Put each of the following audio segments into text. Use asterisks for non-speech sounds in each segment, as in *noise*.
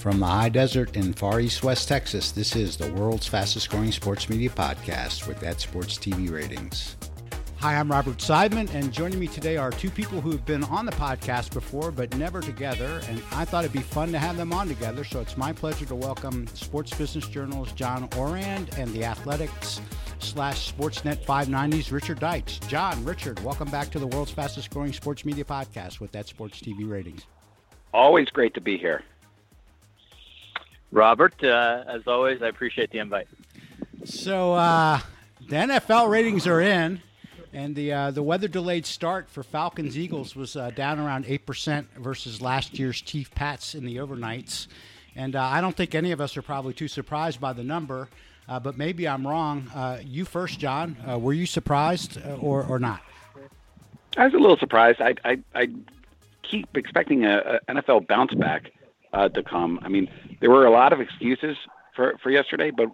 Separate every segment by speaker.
Speaker 1: From the high desert in far east West Texas, this is the world's fastest growing sports media podcast with that sports TV ratings. Hi, I'm Robert Seidman, and joining me today are two people who have been on the podcast before but never together. And I thought it'd be fun to have them on together. So it's my pleasure to welcome Sports Business Journal's John Ourand and the Athletic's slash Sportsnet 590's Richard Deitsch. John, Richard, welcome back to the world's fastest growing sports media podcast with that sports TV ratings.
Speaker 2: Always great to be here.
Speaker 3: Robert, uh, as always, I appreciate the invite.
Speaker 1: So uh, the NFL ratings are in, and the uh, the weather delayed start for Falcons Eagles was uh, down around eight percent versus last year's Chief Pats in the overnights, and uh, I don't think any of us are probably too surprised by the number. Uh, but maybe I'm wrong. you first, John. were you surprised or, or not?
Speaker 2: I was a little surprised. I, I, I keep expecting a, a NFL bounce back uh, to come. I mean, there were a lot of excuses for for yesterday, but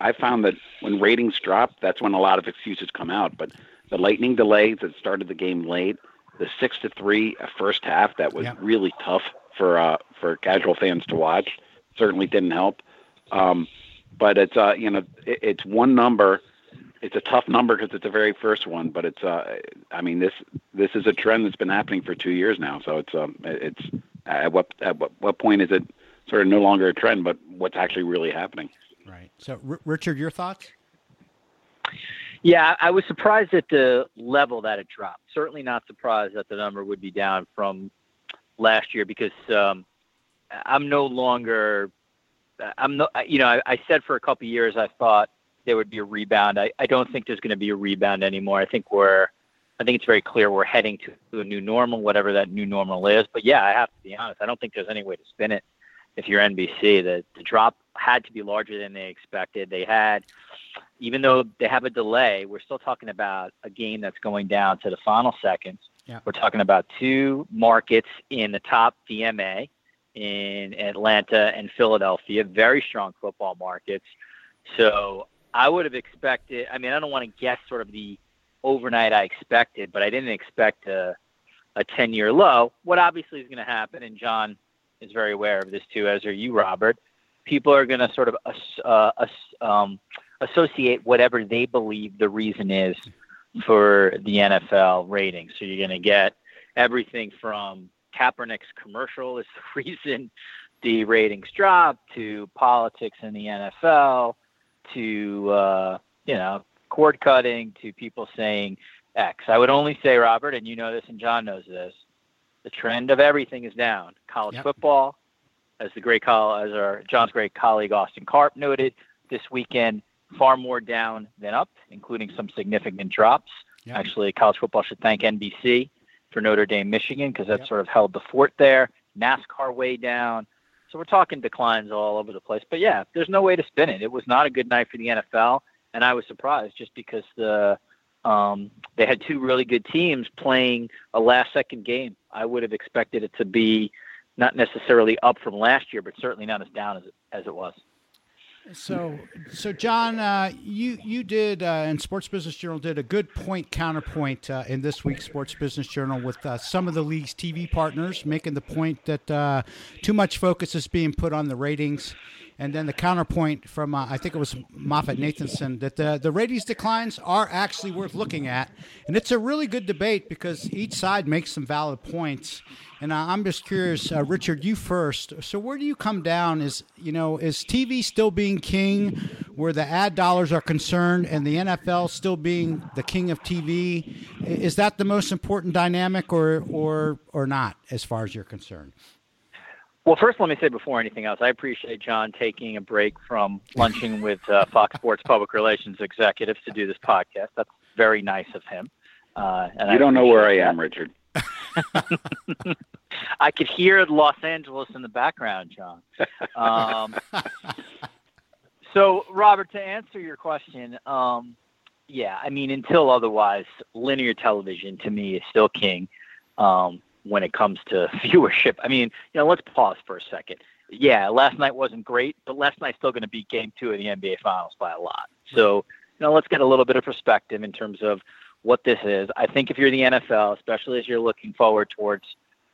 Speaker 2: I found that when ratings drop, that's when a lot of excuses come out. But the lightning delays that started the game late, the six to three first half that was yeah. really tough for uh, for casual fans to watch, certainly didn't help. Um, but it's uh, you know it, it's one number. It's a tough number because it's the very first one, but it's uh, I mean this this is a trend that's been happening for two years now, so it's um, it's at what at what, what point is it sort of no longer a trend, but what's actually really happening?
Speaker 1: Right. So, R- Richard, your thoughts?
Speaker 3: Yeah, I was surprised at the level that it dropped. Certainly not surprised that the number would be down from last year because um, I'm no longer. I'm no. You know, I, I said for a couple of years I thought there would be a rebound. I, I don't think there's going to be a rebound anymore. I think we're I think it's very clear we're heading to a new normal, whatever that new normal is. But yeah, I have to be honest. I don't think there's any way to spin it. If you're NBC, the the drop had to be larger than they expected. They had, even though they have a delay, we're still talking about a game that's going down to the final seconds. Yeah. We're talking about two markets in the top DMA in Atlanta and Philadelphia, very strong football markets. So I would have expected. I mean, I don't want to guess sort of the overnight I expected, but I didn't expect a a 10 year low. What obviously is going to happen, and John is very aware of this too, as are you, Robert. People are going to sort of uh, um, associate whatever they believe the reason is for the NFL rating. So you're going to get everything from Kaepernick's commercial is the *laughs* reason the ratings drop to politics in the NFL to uh, you know cord cutting to people saying X. I would only say, Robert, and you know this, and John knows this. The trend of everything is down. College yep. football, as the great call, as our John's great colleague Austin Karp noted this weekend, far more down than up, including some significant drops. Yep. Actually, college football should thank NBC for Notre Dame, Michigan, because that yep. sort of held the fort there. NASCAR way down. So we're talking declines all over the place. But yeah, there's no way to spin it. It was not a good night for the NFL and I was surprised just because the um, they had two really good teams playing a last second game. I would have expected it to be not necessarily up from last year, but certainly not as down as it, as it was.
Speaker 1: So, so John, uh, you you did uh, and Sports Business Journal did a good point counterpoint uh, in this week's Sports Business Journal with uh, some of the league's TV partners making the point that uh, too much focus is being put on the ratings and then the counterpoint from uh, I think it was Moffett Nathanson that the the ratings declines are actually worth looking at, and it's a really good debate because each side makes some valid points. And uh, I'm just curious, uh, Richard, you first. So where do you come down? Is you know is TV still being king, where the ad dollars are concerned, and the NFL still being the king of TV? Is that the most important dynamic, or or or not, as far as you're concerned?
Speaker 3: Well, first, let me say before anything else, I appreciate John taking a break from lunching *laughs* with uh, Fox Sports public relations executives to do this podcast. That's very nice of him.
Speaker 2: Uh, and you I don't know where I am, Richard. *laughs*
Speaker 3: I could hear Los Angeles in the background, John. Um, *laughs* so, Robert, to answer your question, um, yeah, I mean, until otherwise, linear television to me is still king. Um, when it comes to *laughs* viewership. I mean, you know, let's pause for a second. Yeah, last night wasn't great, but last night's still going to beat Game Two of the NBA Finals by a lot. So, you know, let's get a little bit of perspective in terms of what this is. I think if you're the NFL, especially as you're looking forward towards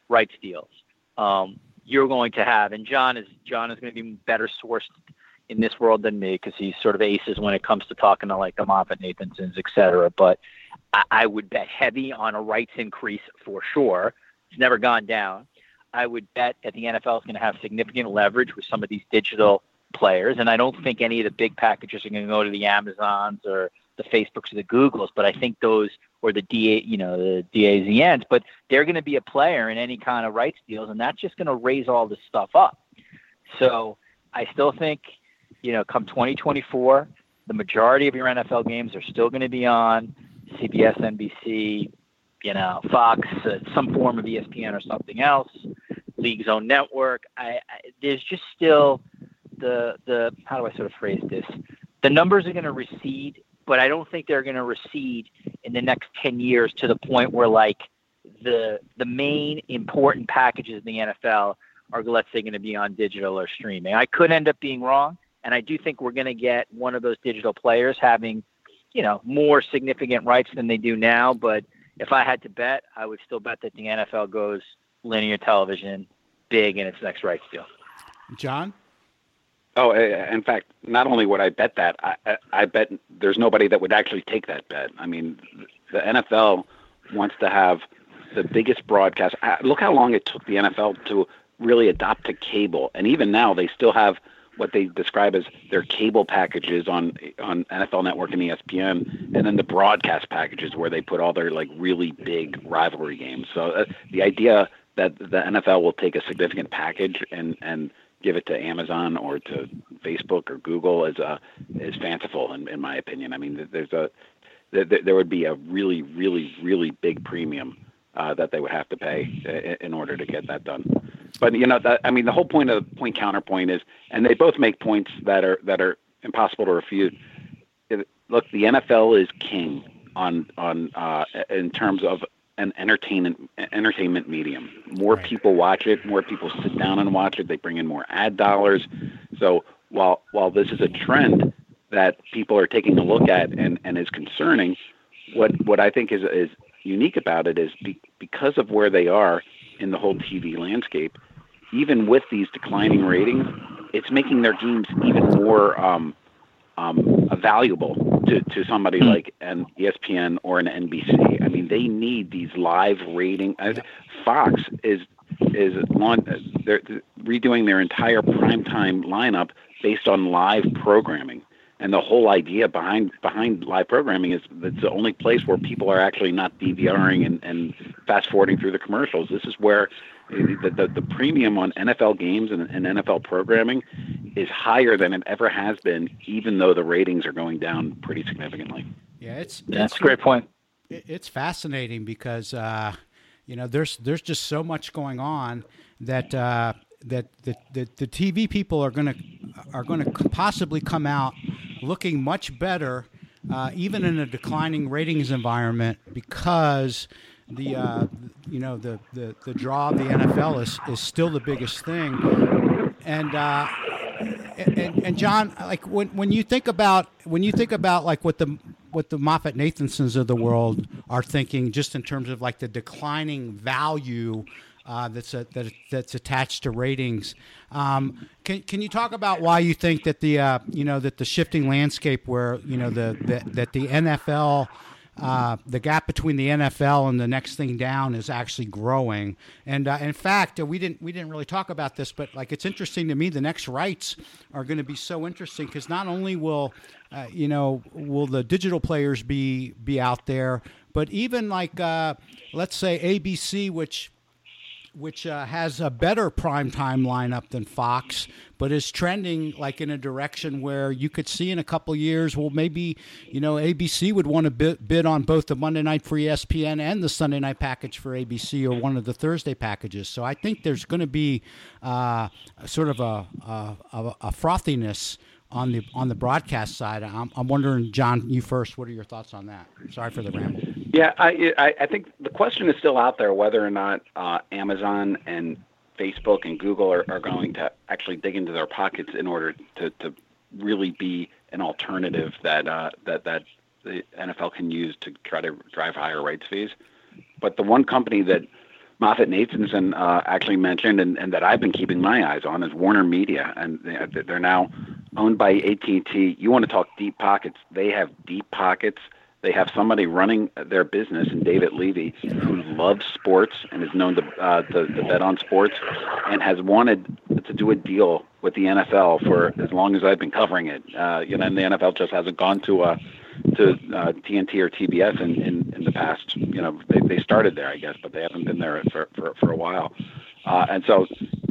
Speaker 3: rights deals, um, you're going to have, and John is John is going to be better sourced in this world than me because he's sort of aces when it comes to talking to like the MoffettNathansons, et cetera. But I, I would bet heavy on a rights increase for sure. It's never gone down. I would bet that the NFL is going to have significant leverage with some of these digital players, and I don't think any of the big packages are going to go to the Amazons or the Facebooks or the Googles, but I think those or the DA, you know, the DAZNs, but they're going to be a player in any kind of rights deals, and that's just going to raise all this stuff up. So I still think, you know, come 2024, the majority of your NFL games are still going to be on CBS, NBC, you know, Fox, uh, some form of ESPN or something else, League Zone Network. I, I there's just still the the how do I sort of phrase this? The numbers are going to recede but I don't think they're going to recede in the next 10 years to the point where like the the main important packages in the NFL are let's say going to be on digital or streaming. I could end up being wrong, and I do think we're going to get one of those digital players having, you know, more significant rights than they do now. But if I had to bet, I would still bet that the NFL goes linear television big in its next rights deal.
Speaker 1: John.
Speaker 2: Oh, eh, eh, in fact, not only would I bet that, I, I bet there's nobody that would actually take that bet. I mean, the NFL wants to have the biggest broadcast. Ah, look how long it took the NFL to really adopt to cable, and even now they still have what they describe as their cable packages on on NFL Network and ESPN, and then the broadcast packages where they put all their like really big rivalry games. So uh, the idea that the NFL will take a significant package and and give it to Amazon or to Facebook or Google is uh, is fanciful in, in my opinion. I mean, there's a there, there would be a really, really, really big premium uh, that they would have to pay in order to get that done. But you know, that, I mean, the whole point of point counterpoint is, and they both make points that are that are impossible to refute. It, look, the NFL is king on on uh, in terms of an entertainment entertainment medium. More right. people watch it. More people sit down and watch it. They bring in more ad dollars. So while while this is a trend that people are taking a look at and, and is concerning, what what I think is is unique about it is be, because of where they are in the whole TV landscape. Even with these declining ratings, it's making their games even more um, um, valuable to, to somebody mm. like an ESPN or an NBC. I mean, they need these live rating. Uh, Fox is is on, they're redoing their entire primetime lineup based on live programming. And the whole idea behind behind live programming is it's the only place where people are actually not DVRing and, and fast forwarding through the commercials. This is where the, the, the premium on NFL games and, and NFL programming is higher than it ever has been, even though the ratings are going down pretty significantly.
Speaker 1: Yeah, it's
Speaker 3: that's it's, a great point.
Speaker 1: It's fascinating because uh, you know there's there's just so much going on that uh, that the, the, the TV people are going to are going to possibly come out looking much better, uh, even in a declining ratings environment, because the uh, you know the, the, the draw of the NFL is, is still the biggest thing, and, uh, and and John, like when when you think about when you think about like what the what the MoffettNathansons of the world are thinking, just in terms of like the declining value uh, that's a, that, that's attached to ratings. Um, can can you talk about why you think that the uh, you know that the shifting landscape where you know the, the that the NFL uh, the gap between the NFL and the next thing down is actually growing. And uh, in fact, uh, we didn't we didn't really talk about this, but like it's interesting to me. The next rights are going to be so interesting because not only will uh, you know will the digital players be be out there, but even like uh, let's say ABC, which which uh, has a better prime time lineup than Fox, but is trending like in a direction where you could see in a couple years, well, maybe you know ABC would want to bid, bid on both the Monday night for ESPN and the Sunday night package for ABC or one of the Thursday packages. So I think there's going to be uh, sort of a, a, a frothiness on the on the broadcast side. I'm, I'm wondering, John, you first. What are your thoughts on that? Sorry for the ramble.
Speaker 2: Yeah, I, I think the question is still out there whether or not uh, Amazon and Facebook and Google are, are going to actually dig into their pockets in order to, to really be an alternative that uh, that that the NFL can use to try to drive higher rights fees. But the one company that Moffett-Nathanson uh, actually mentioned, and, and that I've been keeping my eyes on, is Warner Media, and they're now owned by AT&T. You want to talk deep pockets? They have deep pockets. They have somebody running their business, and David Levy, who loves sports and is known to, uh, to, to bet on sports, and has wanted to do a deal with the NFL for as long as I've been covering it. Uh, you know, and the NFL just hasn't gone to uh, to uh, TNT or TBS in, in, in the past. You know, they, they started there, I guess, but they haven't been there for for, for a while. Uh, and so,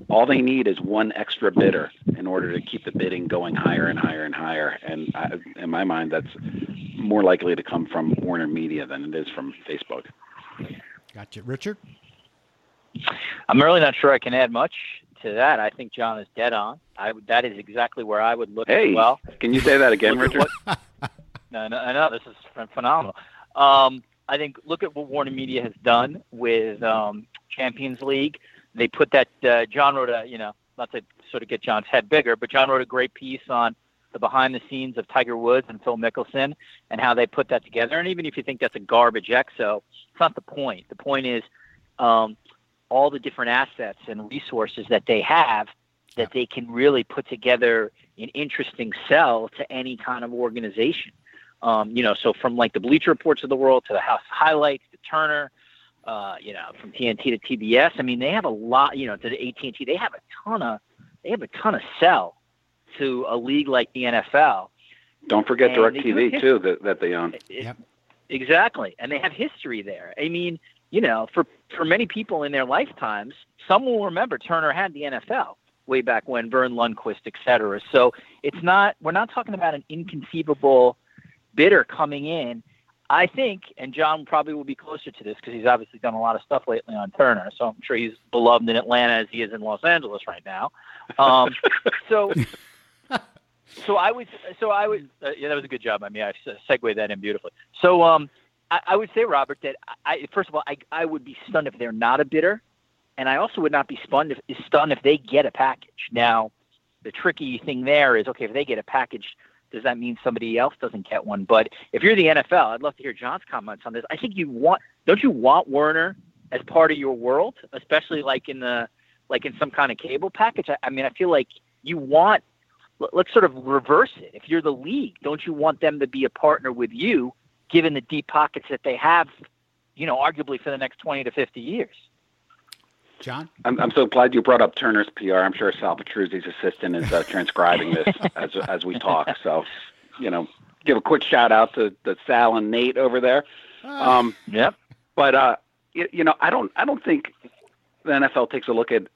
Speaker 2: all they need is one extra bidder in order to keep the bidding going higher and higher and higher. And I, in my mind, that's more likely to come from Warner Media than it is from Facebook.
Speaker 1: Gotcha, Richard.
Speaker 3: I'm really not sure I can add much to that. I think John is dead on. I that is exactly where I would look
Speaker 2: hey,
Speaker 3: as well.
Speaker 2: Can you say that again, Richard?
Speaker 3: no, no, no, this is phenomenal. Um, I think look at what Warner Media has done with um, Champions League. They put that uh, John wrote a you know not to sort of get John's head bigger, but John wrote a great piece on the behind the scenes of Tiger Woods and Phil Mickelson and how they put that together. And even if you think that's a garbage exo, it's not the point. The point is um, all the different assets and resources that they have that they can really put together an interesting sell to any kind of organization. Um, you know, so from like the Bleacher Reports of the world to the House Highlights to Turner, uh, you know, from TNT to TBS. I mean, they have a lot. You know, to the AT&T, they have a ton of they have a ton of sell to a league like the NFL.
Speaker 2: Don't forget DirecTV too that that they own.
Speaker 3: Yep. Exactly, and they have history there. I mean, you know, for for many people in their lifetimes, some will remember Turner had the NFL way back when, Verne Lundquist, et cetera. So it's not we're not talking about an inconceivable bidder coming in. I think, and John probably will be closer to this because he's obviously done a lot of stuff lately on Turner. So I'm sure he's beloved in Atlanta as he is in Los Angeles right now. Um, *laughs* so, so I would, so I would, uh, yeah, that was a good job by me. I segued that in beautifully. So, um, I, I would say, Robert, that I first of all, I, I would be stunned if they're not a bidder, and I also would not be stunned if stunned if they get a package. Now, the tricky thing there is, okay, if they get a package, does that mean somebody else doesn't get one? But if you're the NFL, I'd love to hear John's comments on this. I think you want, don't you want Warner as part of your world, especially like in the like in some kind of cable package? I, I mean, I feel like you want. Let's sort of reverse it. If you're the league, don't you want them to be a partner with you given the deep pockets that they have, you know, arguably for the next 20 to 50 years.
Speaker 1: John?
Speaker 2: I'm, I'm so glad you brought up Turner's PR. I'm sure Sal Petruzzi's assistant is uh, *laughs* transcribing this as, as we talk. So, you know, give a quick shout out to, to Sal and Nate over there.
Speaker 3: Ah. Um, yep.
Speaker 2: But, uh, you, you know, I don't, I don't think the NFL takes a look at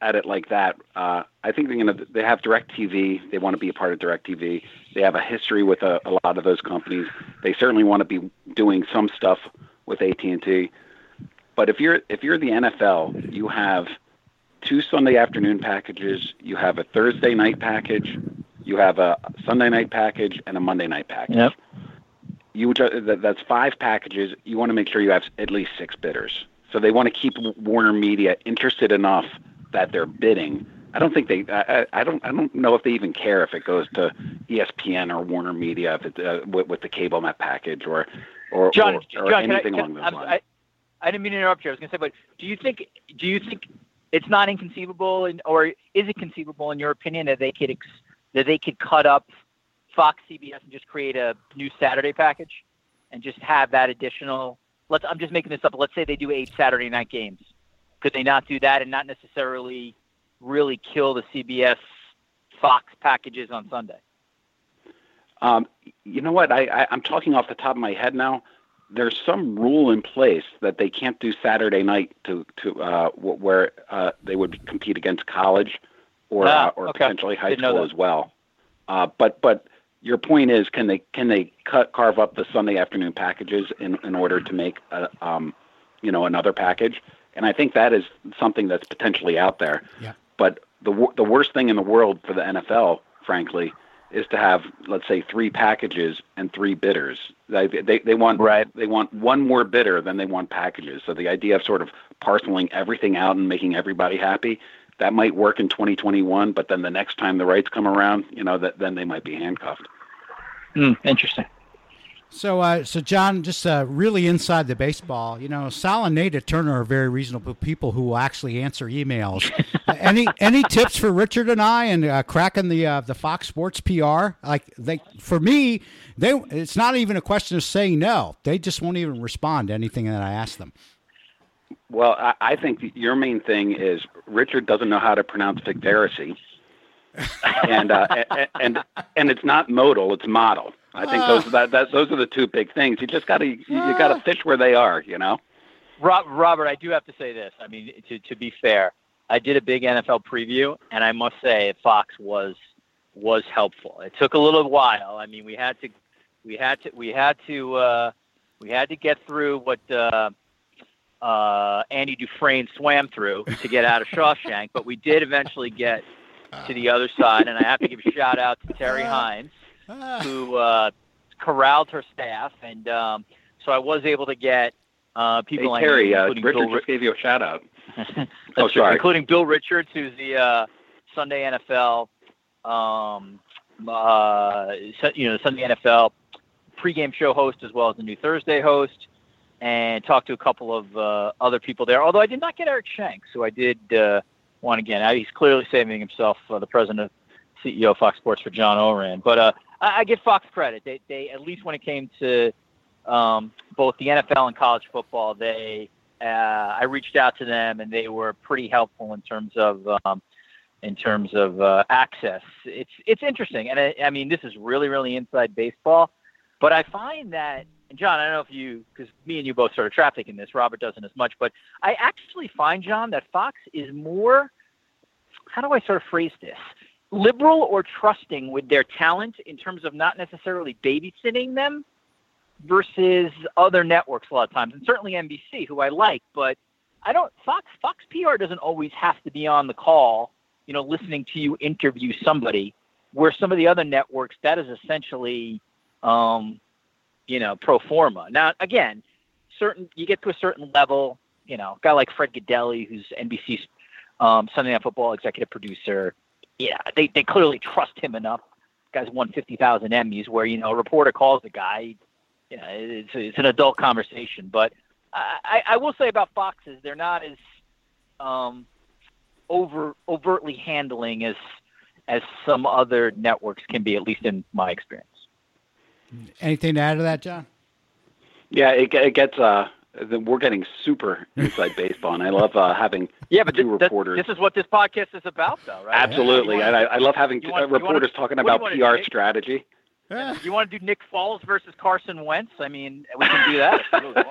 Speaker 2: at it like that. Uh, I think you know they have DirecTV. They want to be a part of DirecTV. They have a history with a, a lot of those companies. They certainly want to be doing some stuff with AT and T. But if you're if you're the NFL, you have two Sunday afternoon packages. You have a Thursday night package. You have a Sunday night package and a Monday night package.
Speaker 3: Yep.
Speaker 2: You that's five packages. You want to make sure you have at least six bidders. So they want to keep Warner Media interested enough that they're bidding. I don't think they. I, I don't. I don't know if they even care if it goes to ESPN or Warner Media if it, uh, with, with the cable map package or or,
Speaker 3: John,
Speaker 2: or, or
Speaker 3: John,
Speaker 2: anything
Speaker 3: I,
Speaker 2: along those
Speaker 3: lines. I, I didn't mean to interrupt you. I was going to say, but do you think do you think it's not inconceivable, in, or is it conceivable in your opinion that they could ex, that they could cut up Fox CBS and just create a new Saturday package and just have that additional? Let's. I'm just making this up. Let's say they do eight Saturday night games could they not do that and not necessarily really kill the CBS Fox packages on Sunday?
Speaker 2: Um, you know what? I, I, I'm talking off the top of my head now. There's some rule in place that they can't do Saturday night to to uh, where uh, they would compete against college or
Speaker 3: ah,
Speaker 2: uh, or
Speaker 3: okay.
Speaker 2: potentially high
Speaker 3: Didn't
Speaker 2: school as well. Uh, but but your point is, can they can they cut carve up the Sunday afternoon packages in in order to make a, um, you know another package? and I think that is something that's potentially out there.
Speaker 1: Yeah.
Speaker 2: But the the worst thing in the world for the NFL, frankly, is to have let's say three packages and three bidders. They they, they want
Speaker 3: right.
Speaker 2: they want one more bidder than they want packages. So the idea of sort of parceling everything out and making everybody happy that might work in 2021, but then the next time the rights come around, you know, that then they might be handcuffed.
Speaker 3: Mm, interesting.
Speaker 1: So, uh, so John, just uh, really inside the baseball, you know, Sal and Nate at Turner are very reasonable people who will actually answer emails. *laughs* any any tips for Richard and I and uh, cracking the uh, the Fox Sports PR? Like they, for me, they it's not even a question of saying no. They just won't even respond to anything that I ask them.
Speaker 2: Well, I, I think your main thing is Richard doesn't know how to pronounce Victeracy. *laughs* and, uh, and and and it's not modal; it's model. I think those are that, that those are the two big things. You just got to you, you got to fish where they are, you know.
Speaker 3: Rob, Robert, I do have to say this. I mean, to to be fair, I did a big NFL preview, and I must say Fox was was helpful. It took a little while. I mean, we had to we had to we had to uh, we had to get through what uh, uh, Andy Dufresne swam through to get out of Shawshank, but we did eventually get to the other side. And I have to give a shout out to Terry Hines, who uh, corralled her staff, and um, so I was able to get uh, people
Speaker 2: hey,
Speaker 3: like
Speaker 2: Terry, uh, Richard
Speaker 3: Bill,
Speaker 2: just gave you a shout out. *laughs* Oh,
Speaker 3: true,
Speaker 2: sorry.
Speaker 3: including Bill Richards, who's the uh, Sunday NFL, um, uh, you know, the Sunday NFL pregame show host as well as the new Thursday host, and talked to a couple of uh, other people there. Although I did not get Eric Shanks, who I did uh, want again. He's clearly saving himself, uh, the president, of CEO of Fox Sports, for John Ourand. But uh, I, I give Fox credit. They, they at least when it came to um, both the NFL and college football, they uh, I reached out to them and they were pretty helpful in terms of um, in terms of uh, access. It's it's interesting, and I, I mean this is really really inside baseball, but I find that. And John, I don't know if you, because me and you both sort of traffic in this. Robert doesn't as much, but I actually find John that Fox is more. How do I sort of phrase this? Liberal or trusting with their talent in terms of not necessarily babysitting them versus other networks a lot of times, and certainly NBC, who I like, but I don't. Fox Fox PR doesn't always have to be on the call, you know, listening to you interview somebody. Where some of the other networks, that is essentially, um, you know, pro forma. Now, again, certain you get to a certain level, you know, a guy like Fred Gaudelli, who's NBC's um, Sunday Night Football executive producer. Yeah, they they clearly trust him enough. Guy's won fifty thousand Emmys. Where you know a reporter calls the guy, you know, it's it's an adult conversation. But I, I will say about Fox is they're not as um, over overtly handling as as some other networks can be, at least in my experience.
Speaker 1: Anything to add to that, John?
Speaker 2: Yeah, it, it gets. Uh, the- we're getting super inside *laughs* baseball, and I love uh, having
Speaker 3: Yeah, but
Speaker 2: two
Speaker 3: this, this,
Speaker 2: reporters.
Speaker 3: this is what this podcast is about, though, right?
Speaker 2: Absolutely,
Speaker 3: You
Speaker 2: and I, I love having
Speaker 3: wanna-
Speaker 2: uh,
Speaker 3: you wanna-
Speaker 2: reporters talking
Speaker 3: what do you
Speaker 2: about PR
Speaker 3: do?
Speaker 2: strategy.
Speaker 3: You want to do Nick Foles versus Carson Wentz? I mean, we can do that. really.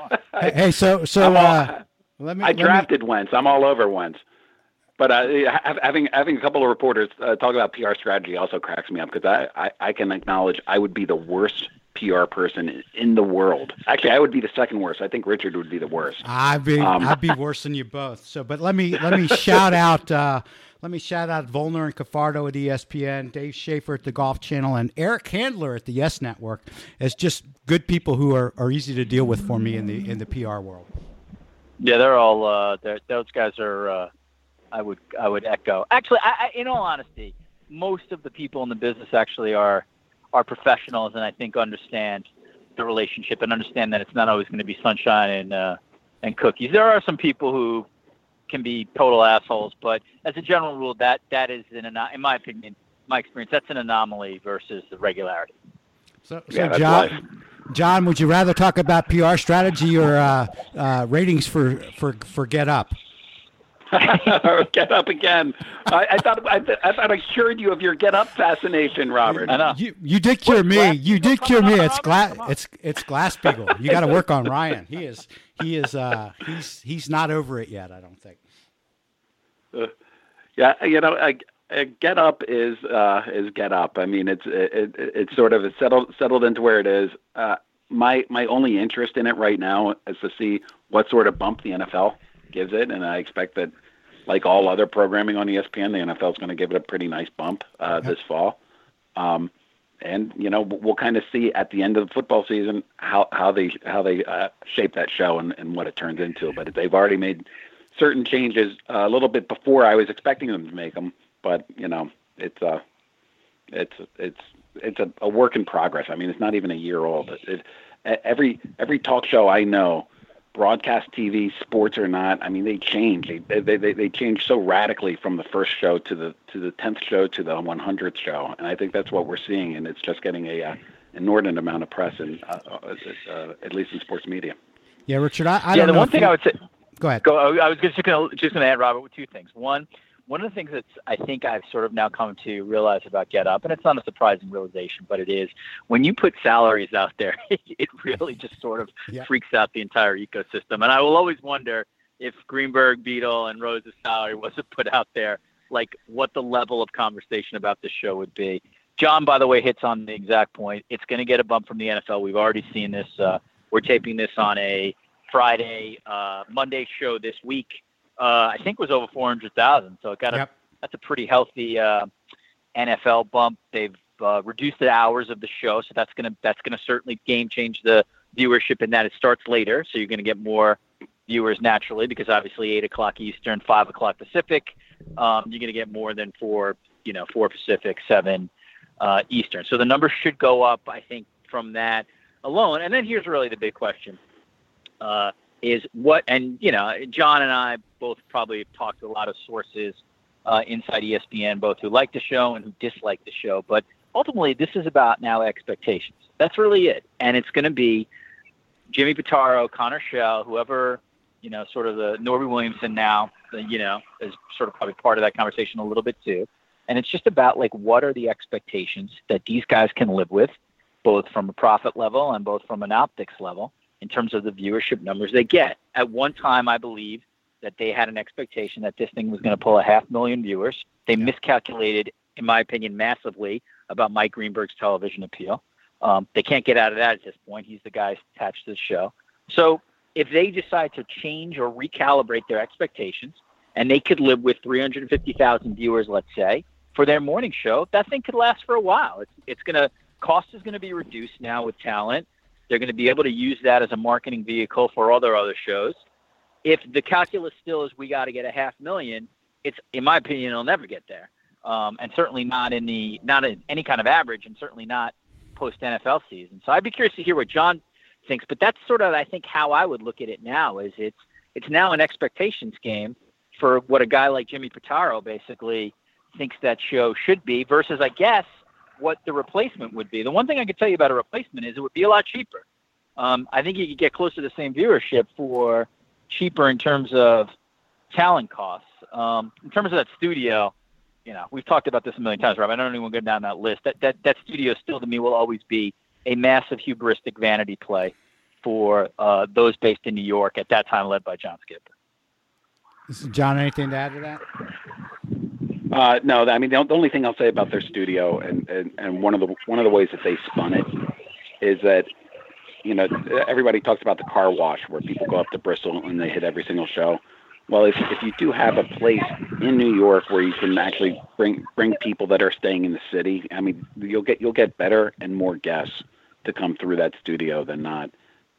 Speaker 1: Hey, *laughs* hey, so so
Speaker 2: I'm all-
Speaker 1: uh, let me.
Speaker 2: I
Speaker 1: let me-
Speaker 2: drafted Wentz. I'm all over Wentz. But uh, having having a couple of reporters uh, talk about PR strategy also cracks me up because I, I, I can acknowledge I would be the worst PR person in the world. Actually, I would be the second worst. I think Richard would be the worst.
Speaker 1: I'd be
Speaker 2: Um,
Speaker 1: I'd be worse than you both. So, but let me let me shout out uh, let me shout out Volner and Cafardo at ESPN, Dave Schaefer at the Golf Channel, and Eric Handler at the Yes Network as just good people who are, are easy to deal with for me in the in the PR world.
Speaker 3: Yeah, they're all. Uh, they're, those guys are. Uh, I would. I would echo. Actually, I, I, in all honesty, most of the people in the business actually are are professionals, and I think understand the relationship and understand that it's not always going to be sunshine and uh, and cookies. There are some people who can be total assholes, but as a general rule, that that is an in my opinion, my experience, that's an anomaly versus the regularity.
Speaker 1: So, so
Speaker 2: Yeah,
Speaker 1: John,
Speaker 2: life.
Speaker 1: John, would you rather talk about PR strategy or uh, uh, ratings for, for for Get Up? *laughs*
Speaker 2: get up again. I, I thought I, th- I thought I cured you of your get up fascination, Robert.
Speaker 3: I know.
Speaker 1: You you did cure
Speaker 3: What,
Speaker 1: me.
Speaker 3: Glass-
Speaker 1: You did cure me.
Speaker 3: Robert,
Speaker 1: It's glass. It's it's Glasspiegel. You got to work on Ryan. He is he is uh he's he's not over it yet. I don't think.
Speaker 2: Yeah, you know, uh, uh, get up is uh, is get up. I mean, it's it, it, it's sort of it's settled settled into where it is. Uh, my my only interest in it right now is to see what sort of bump the NFL gives it, and I expect that, like all other programming on ESPN, the NFL is going to give it a pretty nice bump uh, this fall. Um, and you know, we'll kind of see at the end of the football season how how they how they uh, shape that show and, and what it turns into. But they've already made certain changes uh, a little bit before I was expecting them to make them. But you know, it's uh, it's it's it's a, a work in progress. I mean, it's not even a year old. It, it, every every talk show I know, broadcast TV, sports or not, I mean they change. They they they, they change so radically from the first show to the to the tenth show to the 100th show, and I think that's what we're seeing, and it's just getting a uh, inordinate amount of press, and uh, uh, uh, at least in sports media.
Speaker 1: Yeah, Richard. I, I
Speaker 3: yeah,
Speaker 1: the
Speaker 3: one thing
Speaker 1: you...
Speaker 3: I would say.
Speaker 1: Go ahead.
Speaker 3: Go. I was just going to just going to add, Robert, with two things. One, one of the things that I think I've sort of now come to realize about Get Up, and it's not a surprising realization, but it is when you put salaries out there, *laughs* it really just sort of yeah. freaks out the entire ecosystem. And I will always wonder if Greenberg, Beadle, and Rose's salary wasn't *laughs* put out there, like what the level of conversation about this show would be. John, by the way, hits on the exact point. It's going to get a bump from the NFL. We've already seen this. Uh, we're taping this on a Friday, uh, Monday show this week. Uh, I think was over 400,000. So it got yep. a that's a pretty healthy uh, NFL bump. They've uh, reduced the hours of the show, so that's gonna that's gonna certainly game change the viewership in that it starts later. So you're gonna get more viewers naturally because obviously eight o'clock Eastern, five o'clock Pacific. Um, you're gonna get more than four, you know, four Pacific, seven uh, Eastern. So the numbers should go up, I think, from that alone. And then here's really the big question: uh, is what, and you know, John and I both probably talked to a lot of sources uh, inside ESPN, both who like the show and who dislike the show. But ultimately, this is about now expectations. That's really it, and it's going to be Jimmy Pitaro, Connor Schell, whoever you know, sort of the Norby Williamson now, you know, is sort of probably part of that conversation a little bit too. And it's just about like what are the expectations that these guys can live with, both from a profit level and both from an optics level in terms of the viewership numbers they get. At one time, I believe that they had an expectation that this thing was going to pull a half million viewers. They miscalculated, in my opinion, massively about Mike Greenberg's television appeal. Um, they can't get out of that at this point. He's the guy attached to the show. So if they decide to change or recalibrate their expectations, and they could live with 350,000 viewers, let's say, for their morning show, that thing could last for a while. It's, it's going to cost is going to be reduced now with talent. They're going to be able to use that as a marketing vehicle for all their other shows. If the calculus still is we got to get a half million, it's in my opinion it'll never get there, um, and certainly not in the not in any kind of average, and certainly not post NFL season. So I'd be curious to hear what John thinks. But that's sort of I think how I would look at it now. Is it's it's now an expectations game for what a guy like Jimmy Pitaro basically thinks that show should be versus I guess what the replacement would be. The one thing I could tell you about a replacement is it would be a lot cheaper. Um, I think you could get close to the same viewership for cheaper in terms of talent costs. Um, in terms of that studio, you know, we've talked about this a million times, Rob. I don't even want to go down that list. That that that studio still to me will always be a massive hubristic vanity play for uh, those based in New York at that time, led by John Skipper.
Speaker 1: John, anything to add to that?
Speaker 2: Uh, no, I mean the, only thing I'll say about their studio and, and, and one of the one of the ways that they spun it is that you know everybody talks about the car wash where people go up to Bristol and they hit every single show. Well, if if you do have a place in New York where you can actually bring bring people that are staying in the city, I mean you'll get you'll get better and more guests to come through that studio than not.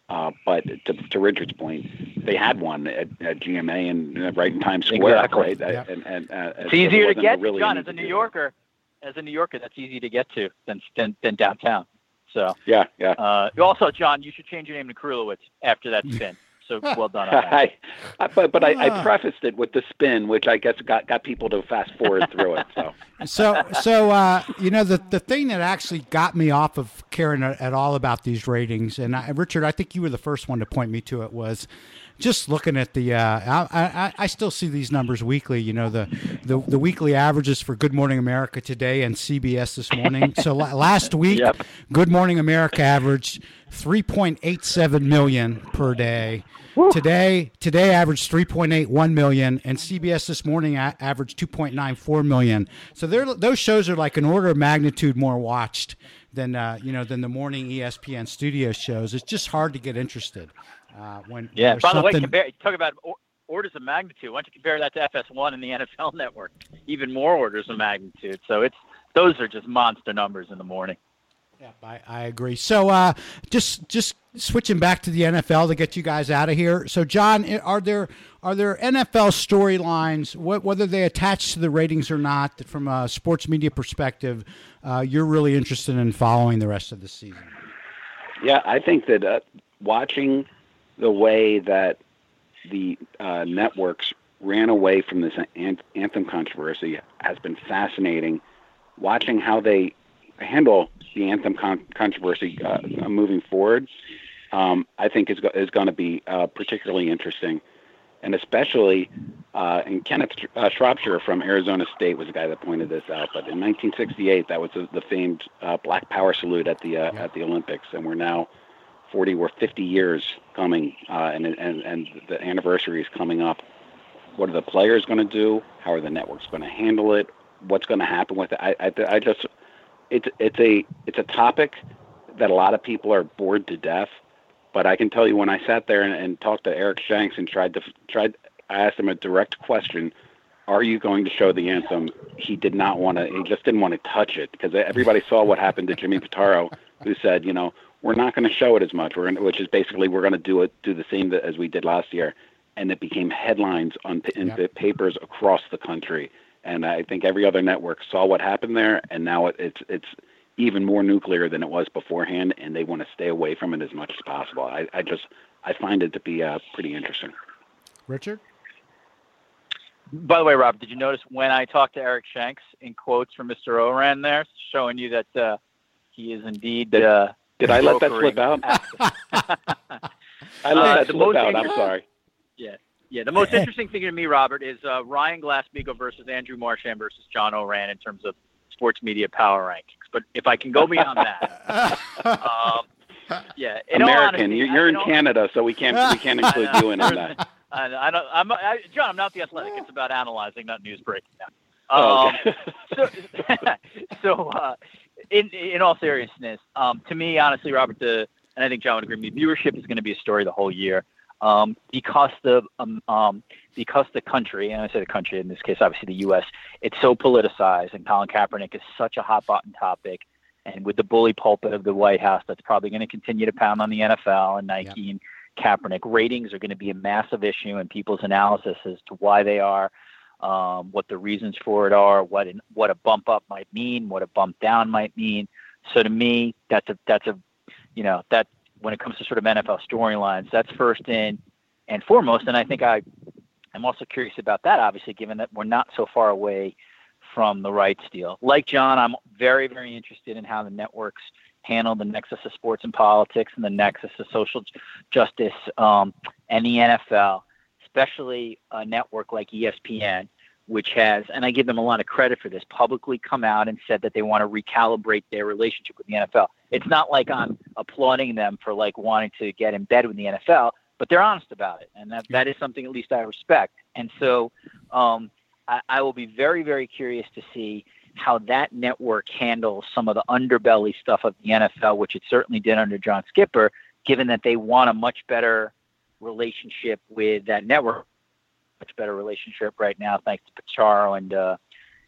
Speaker 2: Uh, but to, to Richard's point, they had one at, at GMA and uh, right in Times Square,
Speaker 3: exactly.
Speaker 2: right?
Speaker 3: Yep.
Speaker 2: And, and, uh,
Speaker 3: it's easier to get, really John, as a New Yorker. As a New Yorker, that's easy to get to than than, than downtown. So
Speaker 2: yeah, yeah.
Speaker 3: Uh, also, John, you should change your name to Krulewitz after that spin. *laughs* So *laughs* well done.
Speaker 2: I, I, but but I, I, ah. prefaced it with the spin, which I guess got, got people to fast forward through it. So *laughs*
Speaker 1: so so uh, you know the the thing that actually got me off of caring at all about these ratings, and I, Richard, I think you were the first one to point me to it was just looking at the, uh, I, I, I, still see these numbers weekly. You know, the, the, the weekly averages for Good Morning America today and CBS this morning. *laughs* so last week, yep. Good Morning America averaged 3.87 million per day. Woo. Today, today averaged 3.81 million, and CBS this morning a- averaged 2.94 million. So those shows are like an order of magnitude more watched than uh, you know than the morning ESPN studio shows. It's just hard to get interested. Uh, when
Speaker 3: yeah, by the way, compare, talk about orders of magnitude. Why don't you compare that to FS1 and the *laughs* NFL Network? Even more orders of magnitude. So it's those are just monster numbers in the morning.
Speaker 1: Yeah, I, I agree. So uh, just just switching back to the NFL to get you guys out of here. So John, are there are there NFL storylines, whether they attach to the ratings or not, from a sports media perspective, uh, you're really interested in following the rest of the season?
Speaker 2: Yeah, I think that uh, watching the way that the uh, networks ran away from this anthem controversy has been fascinating. Watching how they handle the anthem con- controversy uh, moving forward, um, I think is go- is going to be uh, particularly interesting, and especially uh, and Kenneth uh, Shropshire from Arizona State was the guy that pointed this out. But in 1968, that was the, the famed uh, Black Power salute at the uh, yeah. at the Olympics, and we're now 40 or 50 years coming, uh, and, and and the anniversary is coming up. What are the players going to do? How are the networks going to handle it? What's going to happen with it? I, I, I just it's it's a it's a topic that a lot of people are bored to death. But I can tell you, when I sat there and, and talked to Eric Shanks and tried to tried, I asked him a direct question: Are you going to show the anthem? He did not want to. He just didn't want to touch it because everybody saw what happened to Jimmy Pitaro, who said, you know, we're not going to show it as much. We're gonna, which is basically we're going to do it do the same as we did last year, and it became headlines on in yep. papers across the country. And I think every other network saw what happened there, and now it, it's it's even more nuclear than it was beforehand, and they want to stay away from it as much as possible. I, I just I find it to be uh, pretty interesting.
Speaker 1: Richard.
Speaker 3: By the way, Rob, did you notice when I talked to Eric Shanks in quotes from Mr. Ourand there, showing you that uh, he is indeed uh,
Speaker 2: did I let that slip out? *laughs* I let uh, that slip out. I'm sorry.
Speaker 3: Yeah. Yeah, the most *laughs* interesting thing to me, Robert, is uh, Ryan Glasspiegel versus Andrew Marchand versus John Ourand in terms of sports media power rankings. But if I can go beyond that, *laughs* um, yeah,
Speaker 2: in American, honesty, you're, you're in Canada, so we can't we can't include you in that.
Speaker 3: I, I don't. I'm I, John. I'm not the athletic. It's about analyzing, not news breaking. Now.
Speaker 2: Oh, okay.
Speaker 3: Um, so, *laughs* so uh, in in all seriousness, um, to me, honestly, Robert, the and I think John would agree with me, viewership is going to be a story the whole year. Um, because the um, um, because the country, and I say the country in this case, obviously the U.S., it's so politicized, and Colin Kaepernick is such a hot button topic, and with the bully pulpit of the White House, that's probably going to continue to pound on the NFL and Nike yep. and Kaepernick. Ratings are going to be a massive issue, in people's analysis as to why they are um, what the reasons for it are, what an, what a bump up might mean, what a bump down might mean. So to me, that's a that's a you know that when it comes to sort of NFL storylines, that's first in and foremost. And I think I I'm also curious about that, obviously, given that we're not so far away from the rights deal. Like John, I'm very very interested in how the networks handle the nexus of sports and politics and the nexus of social justice um, and the NFL especially a network like ESPN, which has, and I give them a lot of credit for this, publicly come out and said that they want to recalibrate their relationship with the NFL. It's not like I'm applauding them for like wanting to get in bed with the NFL, but they're honest about it, and that that is something at least I respect. And so, um, I, I will be very very curious to see how that network handles some of the underbelly stuff of the NFL, which it certainly did under John Skipper, given that they want a much better relationship with that network. Much better relationship right now, thanks to Pitaro and uh,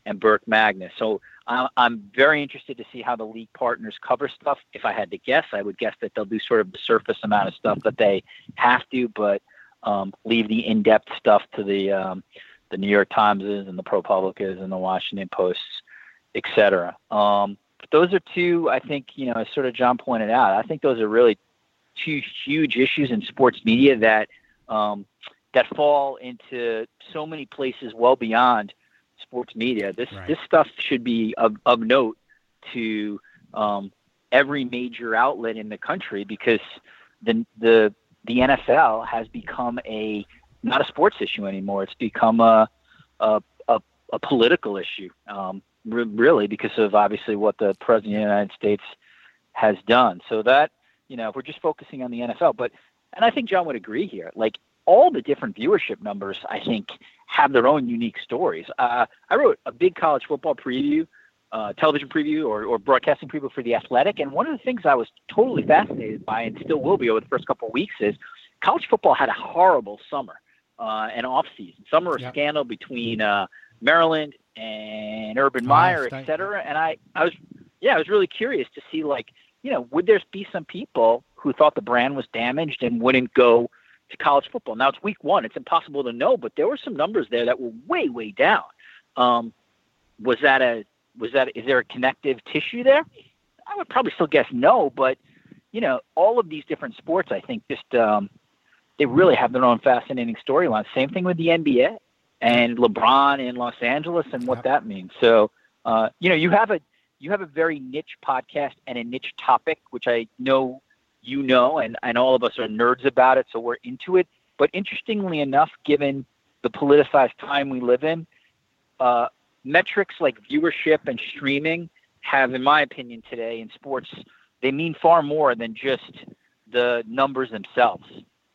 Speaker 3: and Burke Magnus. So I'm, I'm very interested to see how the league partners cover stuff. If I had to guess, I would guess that they'll do sort of the surface amount of stuff that they have to, but um, leave the in-depth stuff to the um, the New York Timeses and the ProPublicas and the Washington Posts, et cetera. Um, but those are two, I think, you know, as sort of John pointed out, I think those are really two huge issues in sports media that um, that fall into so many places well beyond sports media. This right. this stuff should be of, of note to um, every major outlet in the country because the the the NFL has become a not a sports issue anymore. It's become a a, a, a political issue, um, really, because of obviously what the president of the United States has done. So that you know, if we're just focusing on the NFL. But, and I think John would agree here, like all the different viewership numbers, I think, have their own unique stories. Uh, I wrote a big college football preview, uh, television preview, or, or broadcasting preview for The Athletic. And one of the things I was totally fascinated by, and still will be over the first couple of weeks, is college football had a horrible summer uh, and off season. Summer of yep. scandal between uh, Maryland and Urban Meyer, et cetera. And I, I was, yeah, I was really curious to see like you know, would there be some people who thought the brand was damaged and wouldn't go to college football? Now it's week one; it's impossible to know, but there were some numbers there that were way, way down. Um, was that a was that is there a connective tissue there? I would probably still guess no, but you know, all of these different sports, I think, just um, they really have their own fascinating storylines. Same thing with the NBA and LeBron in Los Angeles and what that means. So, uh, you know, you have a you have a very niche podcast and a niche topic, which I know you know, and, and all of us are nerds about it, so we're into it. But interestingly enough, given the politicized time we live in, uh, metrics like viewership and streaming have, in my opinion, today in sports, they mean far more than just the numbers themselves.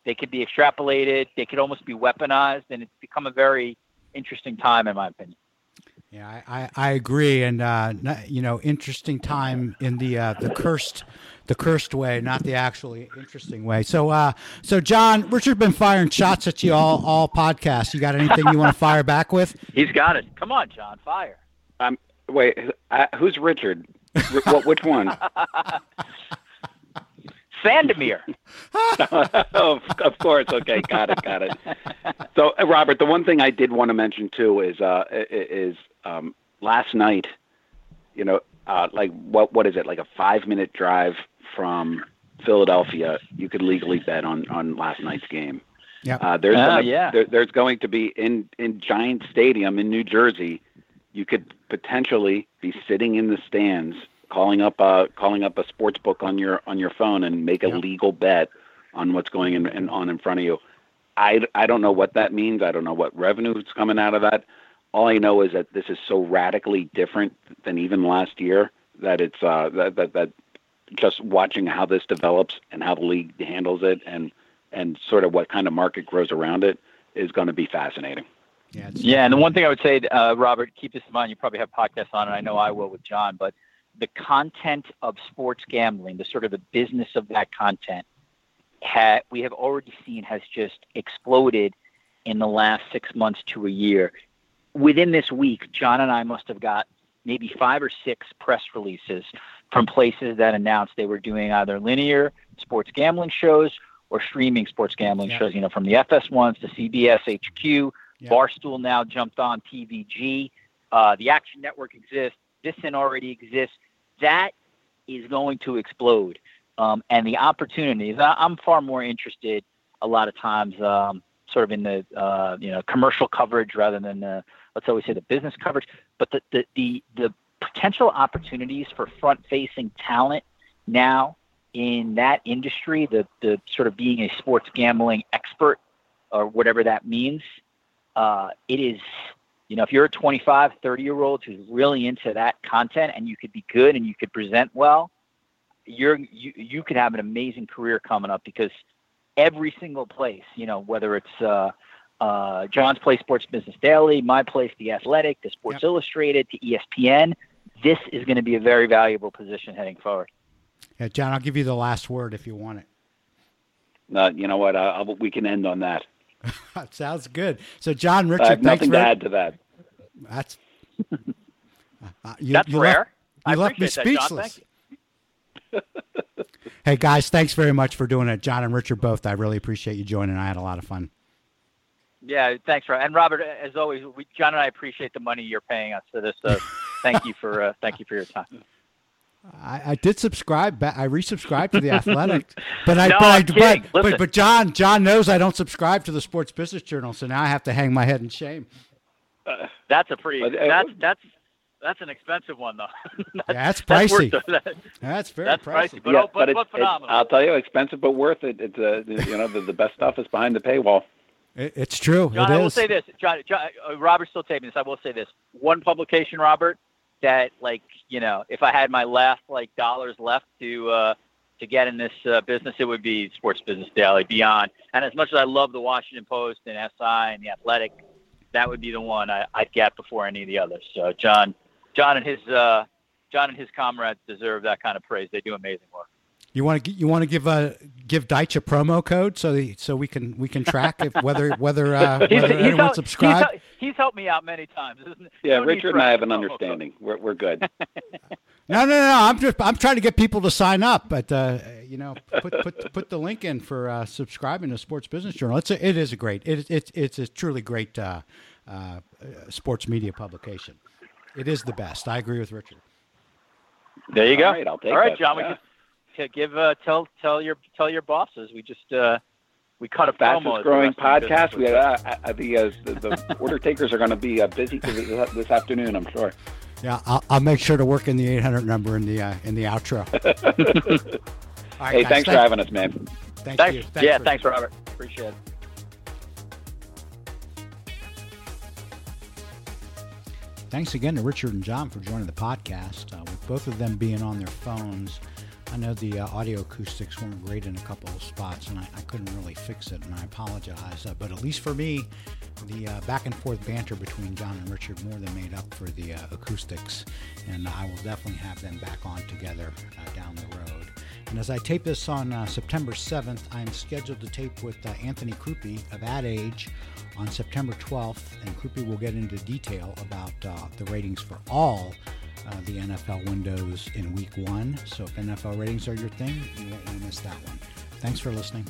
Speaker 3: They could be extrapolated, they could almost be weaponized, and it's become a very interesting time, in my opinion.
Speaker 1: Yeah, I, I, I agree, and uh, you know, interesting time in the uh, the cursed the cursed way, not the actually interesting way. So, uh, so John, Richard's been firing shots at you all all podcasts. You got anything you want to *laughs* fire back with?
Speaker 3: He's got it. Come on, John, fire.
Speaker 2: Um, wait, uh, who's Richard? what, which one? *laughs*
Speaker 3: Sandomir. *laughs*
Speaker 2: oh, of course. Okay, got it, got it. So, uh, Robert, the one thing I did want to mention too is uh, is um, last night. You know, uh, like what what is it? Like a five minute drive from Philadelphia. You could legally bet on on last night's game.
Speaker 1: Yeah.
Speaker 2: Uh, there's
Speaker 3: Oh,
Speaker 2: gonna,
Speaker 3: yeah.
Speaker 2: there, there's going to be in in Giant Stadium in New Jersey. You could potentially be sitting in the stands, calling up a calling up a sports book on your on your phone and make a
Speaker 1: Yeah.
Speaker 2: legal bet on what's going in, in on in front of you. I, I don't know what that means. I don't know what revenue is coming out of that. All I know is that this is so radically different than even last year that it's uh, that, that that just watching how this develops and how the league handles it and and sort of what kind of market grows around it is going to be fascinating.
Speaker 1: Yeah,
Speaker 3: Yeah, and the one thing I would say, uh, Robert, keep this in mind. You probably have podcasts on it. I know I will with John, but the content of sports gambling, the sort of the business of that content, ha- we have already seen has just exploded in the last six months to a year. Within this week, John and I must have got maybe five or six press releases from places that announced they were doing either linear sports gambling shows or streaming sports gambling
Speaker 1: Yeah.
Speaker 3: shows. You know, from the FS1s to CBS HQ.
Speaker 1: Yeah.
Speaker 3: Barstool now jumped on TVG. Uh, the Action Network exists. VSiN already exists. That is going to explode. Um, and the opportunities, I, I'm far more interested a lot of times um, sort of in the uh, you know commercial coverage rather than the, let's always say the business coverage. But the, the, the, the potential opportunities for front facing talent now in that industry, the, the sort of being a sports gambling expert or whatever that means, uh, it is, you know, if you're a 25, 30 year old who's really into that content and you could be good and you could present well, you're, you, you could have an amazing career coming up because every single place, you know, whether it's, uh, uh, John's Place Sports Business Daily, my place, The Athletic, to Sports Illustrated, to ESPN, this is going to be a very valuable position heading forward.
Speaker 1: yeah, John, I'll give you the last word if you want it.
Speaker 2: Uh, you know what? Uh, we can end on that. *laughs*
Speaker 1: Sounds good. So, John, Richard,
Speaker 2: I have
Speaker 1: thanks
Speaker 2: nothing
Speaker 1: for
Speaker 2: to add to that.
Speaker 1: That's uh, you,
Speaker 3: That's
Speaker 1: you
Speaker 3: rare.
Speaker 1: Left,
Speaker 3: I
Speaker 1: you left me
Speaker 3: appreciate that, John.
Speaker 1: speechless. Hey guys, thanks very much for doing it, John and Richard both. I really appreciate you joining. I had a lot of fun.
Speaker 3: Yeah, thanks, Rob. And Robert, as always, we, John and I appreciate the money you're paying us for this. So, thank you for uh, thank you for your time.
Speaker 1: I, I did subscribe. Ba- I resubscribed to the *laughs* Athletic, but I,
Speaker 3: No,
Speaker 1: but, I but, but but John John knows I don't subscribe to the Sports Business Journal, so now I have to hang my head in shame.
Speaker 3: That's a pretty.
Speaker 2: Uh,
Speaker 3: That's that's that's an expensive one though. *laughs* that's,
Speaker 1: that's
Speaker 3: that's
Speaker 1: pricey.
Speaker 3: worth the-
Speaker 1: That's very
Speaker 3: That's
Speaker 1: pricey.
Speaker 3: pricey, but,
Speaker 2: yeah,
Speaker 3: oh, but,
Speaker 2: it's,
Speaker 3: but
Speaker 2: it's-
Speaker 3: phenomenal.
Speaker 2: I'll tell you, expensive but worth it. It's uh, you know the, the best stuff is behind the paywall.
Speaker 1: It- it's true.
Speaker 3: John,
Speaker 1: it
Speaker 3: I will say this. John, John uh, Robert's still taping this. I will say this. One publication, Robert, that like you know, if I had my last like dollars left to uh, to get in this uh, business, it would be Sports Business Daily Beyond. And as much as I love the Washington Post and SI and the Athletic, that would be the one I, I'd get before any of the others. So John, John and his uh, John and his comrades deserve that kind of praise. They do amazing work.
Speaker 1: You want to you want to give a give Deitsch a promo code so the, so we can we can track if whether whether uh, *laughs*
Speaker 3: He's,
Speaker 1: whether
Speaker 3: he's,
Speaker 1: anyone
Speaker 3: he's,
Speaker 1: subscribed.
Speaker 3: helped, he's helped me out many times.
Speaker 2: Yeah,
Speaker 3: No need
Speaker 2: Richard and I have an understanding. We're we're good. *laughs*
Speaker 1: No, no, no. I'm just I'm trying to get people to sign up, but uh, you know, put put put the link in for uh, subscribing to Sports Business Journal. It's a, it is a great it, it's it's a truly great uh, uh, sports media publication. It is the best. I agree with Richard.
Speaker 3: There you go.
Speaker 2: All right, I'll take
Speaker 3: All right,
Speaker 2: that.
Speaker 3: John. We
Speaker 2: Yeah.
Speaker 3: can give uh, tell tell your tell your bosses. We just uh, we cut a
Speaker 2: fastest growing podcast. We uh, uh, the, uh, the the *laughs* order takers are going to be uh, busy this, this afternoon. I'm sure.
Speaker 1: Yeah, I'll, I'll, make sure to work in the 800 number in the uh, in the outro. *laughs*
Speaker 2: right, hey, guys, thanks, for having us, man.
Speaker 1: Thank
Speaker 3: thanks.
Speaker 1: you.
Speaker 3: Thanks yeah, for, thanks, Robert. Appreciate it.
Speaker 1: Thanks again to Richard and John for joining the podcast. Uh, with both of them being on their phones, I know the uh, audio acoustics weren't great in a couple of spots, and I, I couldn't really fix it, and I apologize. Uh, but at least for me, the uh, back and forth banter between John and Richard more than made up for the uh, acoustics, and I will definitely have them back on together uh, down the road. And as I tape this on uh, September 7th, I'm scheduled to tape with Anthony Crupi of Ad Age on September 12th, and Krupe will get into detail about uh, the ratings for all uh, the NFL windows in week one. So if NFL ratings are your thing, you won't want to miss that one. Thanks for listening.